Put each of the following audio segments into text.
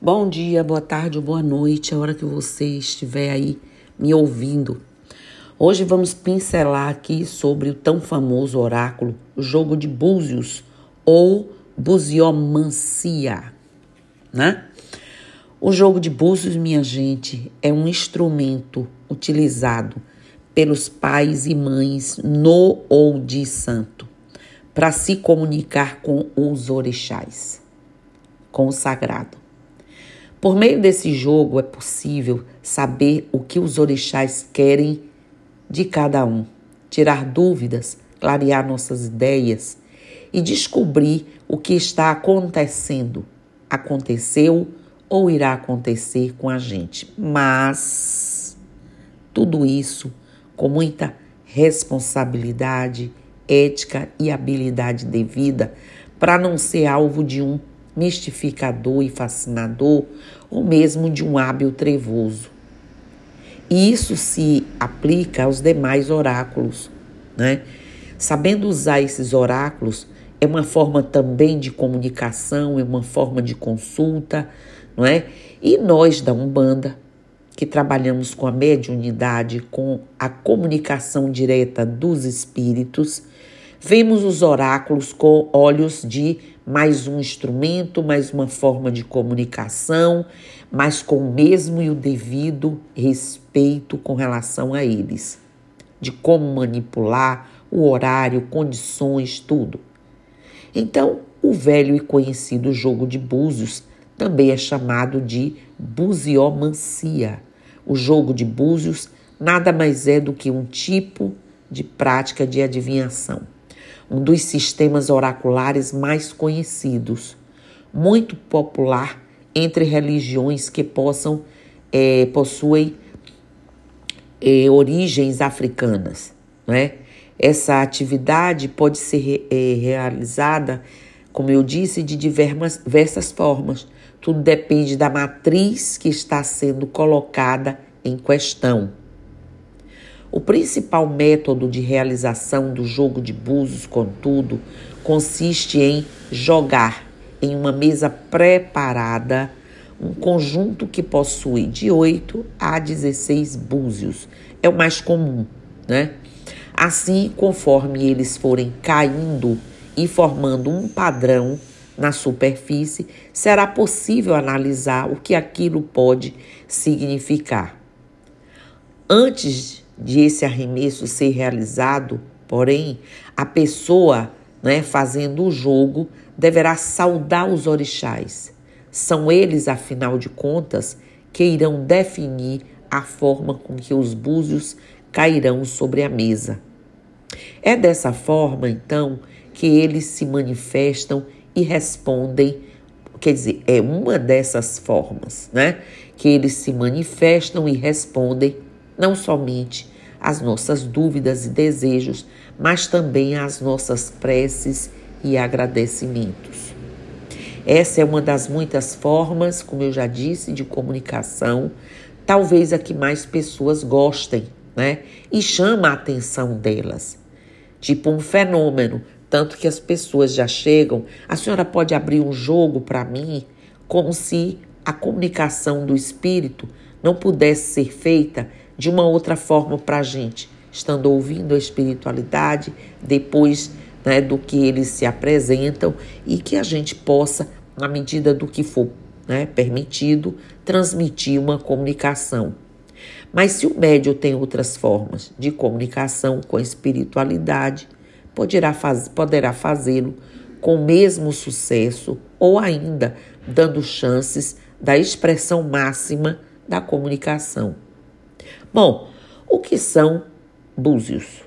Bom dia, boa tarde, boa noite, a hora que você estiver aí me ouvindo. Hoje vamos pincelar aqui sobre o tão famoso oráculo, o jogo de búzios ou buziomancia, né? O jogo de búzios, minha gente, é um instrumento utilizado pelos pais e mães no ou de santo para se comunicar com os orixás, com o sagrado. Por meio desse jogo é possível saber o que os orixás querem de cada um, tirar dúvidas, clarear nossas ideias e descobrir o que está acontecendo, aconteceu ou irá acontecer com a gente. Mas tudo isso com muita responsabilidade, ética e habilidade devida para não ser alvo de um mistificador e fascinador, ou mesmo de um hábil trevoso. E isso se aplica aos demais oráculos, né? Sabendo usar esses oráculos é uma forma também de comunicação, é uma forma de consulta, não é? E nós da Umbanda, que trabalhamos com a mediunidade, com a comunicação direta dos espíritos, vemos os oráculos com olhos de mais um instrumento, mais uma forma de comunicação, mas com o mesmo e o devido respeito com relação a eles, de como manipular o horário, condições, tudo. Então, o velho e conhecido jogo de búzios também é chamado de buziomancia. O jogo de búzios nada mais é do que um tipo de prática de adivinhação um dos sistemas oraculares mais conhecidos, muito popular entre religiões que possam é, possuem é, origens africanas. Né? Essa atividade pode ser é, realizada, como eu disse, de diversas formas. Tudo depende da matriz que está sendo colocada em questão. O principal método de realização do jogo de búzios, contudo, consiste em jogar em uma mesa preparada um conjunto que possui de 8 a 16 búzios. É o mais comum, né? Assim, conforme eles forem caindo e formando um padrão na superfície, será possível analisar o que aquilo pode significar. Antes de esse arremesso ser realizado, porém, a pessoa né, fazendo o jogo deverá saudar os orixás. São eles, afinal de contas, que irão definir a forma com que os búzios cairão sobre a mesa. É dessa forma, então, que eles se manifestam e respondem, quer dizer, é uma dessas formas, né? Que eles se manifestam e respondem não somente às nossas dúvidas e desejos, mas também às nossas preces e agradecimentos. Essa é uma das muitas formas, como eu já disse, de comunicação, talvez a que mais pessoas gostem, né? E chama a atenção delas. Tipo um fenômeno, tanto que as pessoas já chegam, a senhora pode abrir um jogo para mim, como se a comunicação do espírito não pudesse ser feita de uma outra forma para a gente, estando ouvindo a espiritualidade, depois né, do que eles se apresentam e que a gente possa, na medida do que for né, permitido, transmitir uma comunicação. Mas se o médio tem outras formas de comunicação com a espiritualidade, poderá, faz, poderá fazê-lo com o mesmo sucesso ou ainda dando chances da expressão máxima da comunicação. Bom, o que são búzios?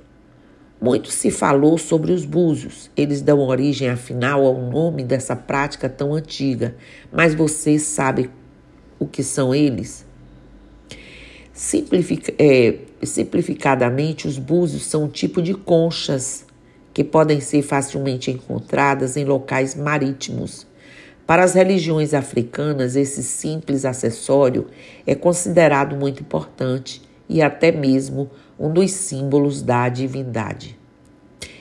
Muito se falou sobre os búzios. Eles dão origem, afinal, ao nome dessa prática tão antiga. Mas você sabe o que são eles? Simplific, é, simplificadamente, os búzios são um tipo de conchas que podem ser facilmente encontradas em locais marítimos para as religiões africanas, esse simples acessório é considerado muito importante e até mesmo um dos símbolos da divindade.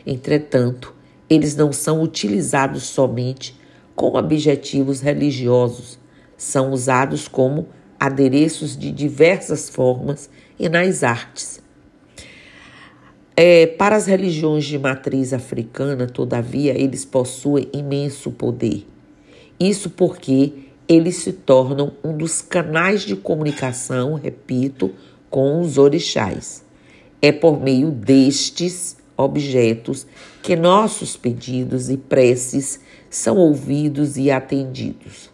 Entretanto, eles não são utilizados somente com objetivos religiosos, são usados como adereços de diversas formas e nas artes. É, para as religiões de matriz africana, todavia, eles possuem imenso poder. Isso porque eles se tornam um dos canais de comunicação, repito, com os orixás. É por meio destes objetos que nossos pedidos e preces são ouvidos e atendidos,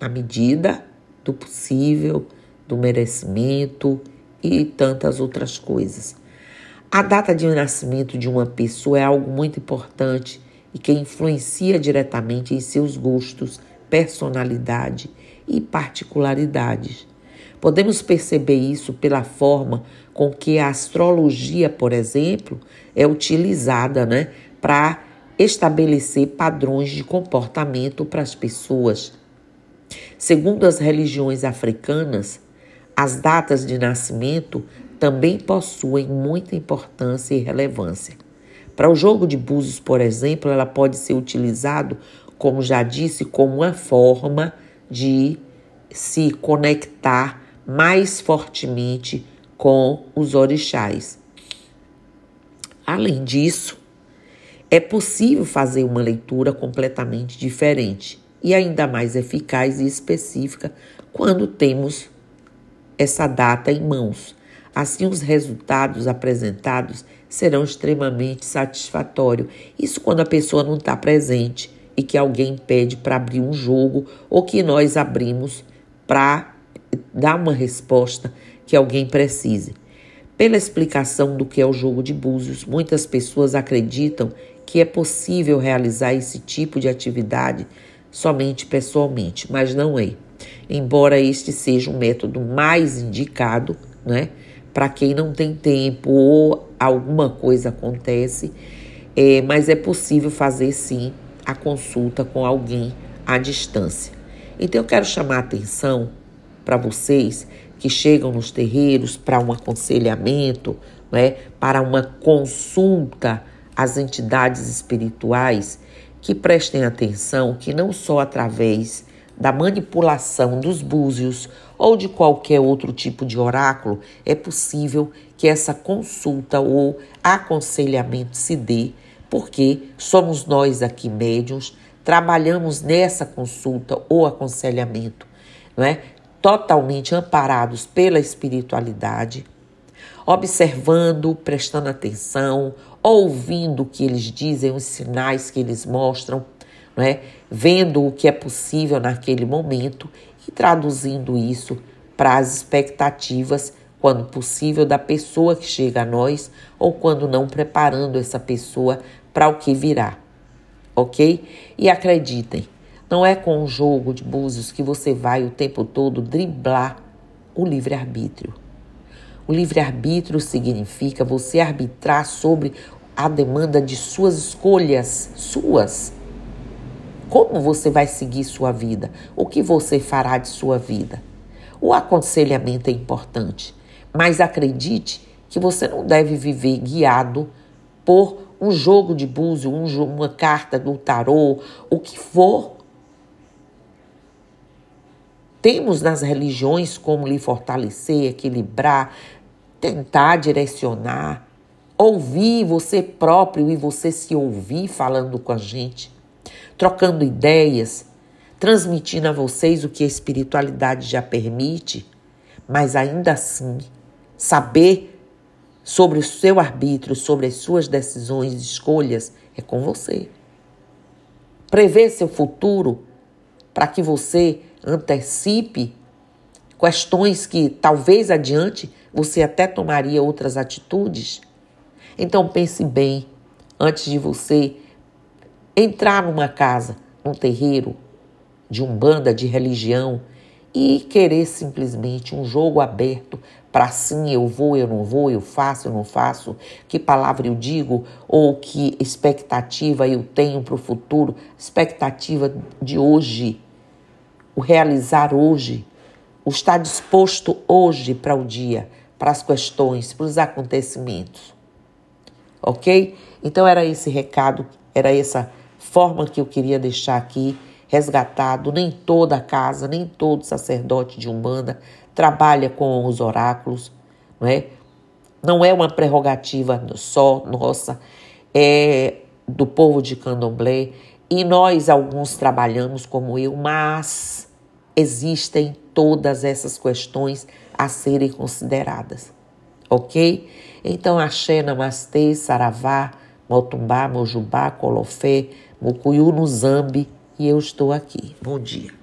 na medida do possível, do merecimento e tantas outras coisas. A data de nascimento de uma pessoa é algo muito importante e que influencia diretamente em seus gostos, personalidade e particularidades. Podemos perceber isso pela forma com que a astrologia, por exemplo, é utilizada né, para estabelecer padrões de comportamento para as pessoas. Segundo as religiões africanas, as datas de nascimento também possuem muita importância e relevância. Para o jogo de búzios, por exemplo, ela pode ser utilizado, como já disse, como uma forma de se conectar mais fortemente com os orixás. Além disso, é possível fazer uma leitura completamente diferente e ainda mais eficaz e específica quando temos essa data em mãos. Assim, os resultados apresentados serão extremamente satisfatórios. Isso quando a pessoa não está presente e que alguém pede para abrir um jogo ou que nós abrimos para dar uma resposta que alguém precise. Pela explicação do que é o jogo de búzios, muitas pessoas acreditam que é possível realizar esse tipo de atividade somente pessoalmente, mas não é. Embora este seja um método mais indicado, né, para quem não tem tempo ou alguma coisa acontece, é, mas é possível fazer sim a consulta com alguém à distância. Então eu quero chamar a atenção para vocês que chegam nos terreiros para um aconselhamento, né, para uma consulta às entidades espirituais, que prestem atenção que não só através da manipulação dos búzios ou de qualquer outro tipo de oráculo é possível que essa consulta ou aconselhamento se dê, porque somos nós aqui médiums, trabalhamos nessa consulta ou aconselhamento, não é? Totalmente amparados pela espiritualidade, observando, prestando atenção, ouvindo o que eles dizem, os sinais que eles mostram, não é? vendo o que é possível naquele momento e traduzindo isso para as expectativas, quando possível, da pessoa que chega a nós ou quando não, preparando essa pessoa para o que virá. Ok? E acreditem, não é com o jogo de búzios que você vai o tempo todo driblar o livre-arbítrio. O livre-arbítrio significa você arbitrar sobre a demanda de suas escolhas, suas. Como você vai seguir sua vida? O que você fará de sua vida? O aconselhamento é importante, mas acredite que você não deve viver guiado por um jogo de búzio, um, uma carta do tarô, o que for temos nas religiões como lhe fortalecer, equilibrar, tentar direcionar, ouvir você próprio e você se ouvir falando com a gente, trocando ideias, transmitindo a vocês o que a espiritualidade já permite, mas ainda assim saber sobre o seu arbítrio, sobre as suas decisões e escolhas é com você. Prever seu futuro para que você antecipe questões que talvez adiante você até tomaria outras atitudes. Então pense bem antes de você entrar numa casa, num terreiro de umbanda, de religião e querer simplesmente um jogo aberto para sim eu vou, eu não vou, eu faço, eu não faço, que palavra eu digo ou que expectativa eu tenho para o futuro, expectativa de hoje o realizar hoje, o estar disposto hoje para o dia, para as questões, para os acontecimentos. Ok? Então era esse recado, era essa forma que eu queria deixar aqui resgatado, nem toda casa, nem todo sacerdote de Umbanda trabalha com os oráculos, não é? Não é uma prerrogativa só nossa, é do povo de Candomblé, e nós alguns trabalhamos como eu, mas existem todas essas questões a serem consideradas, ok? Então, axé, namastê, saravá, motumbá, mojubá, colofé, mucuyu no zambi, e eu estou aqui. Bom dia.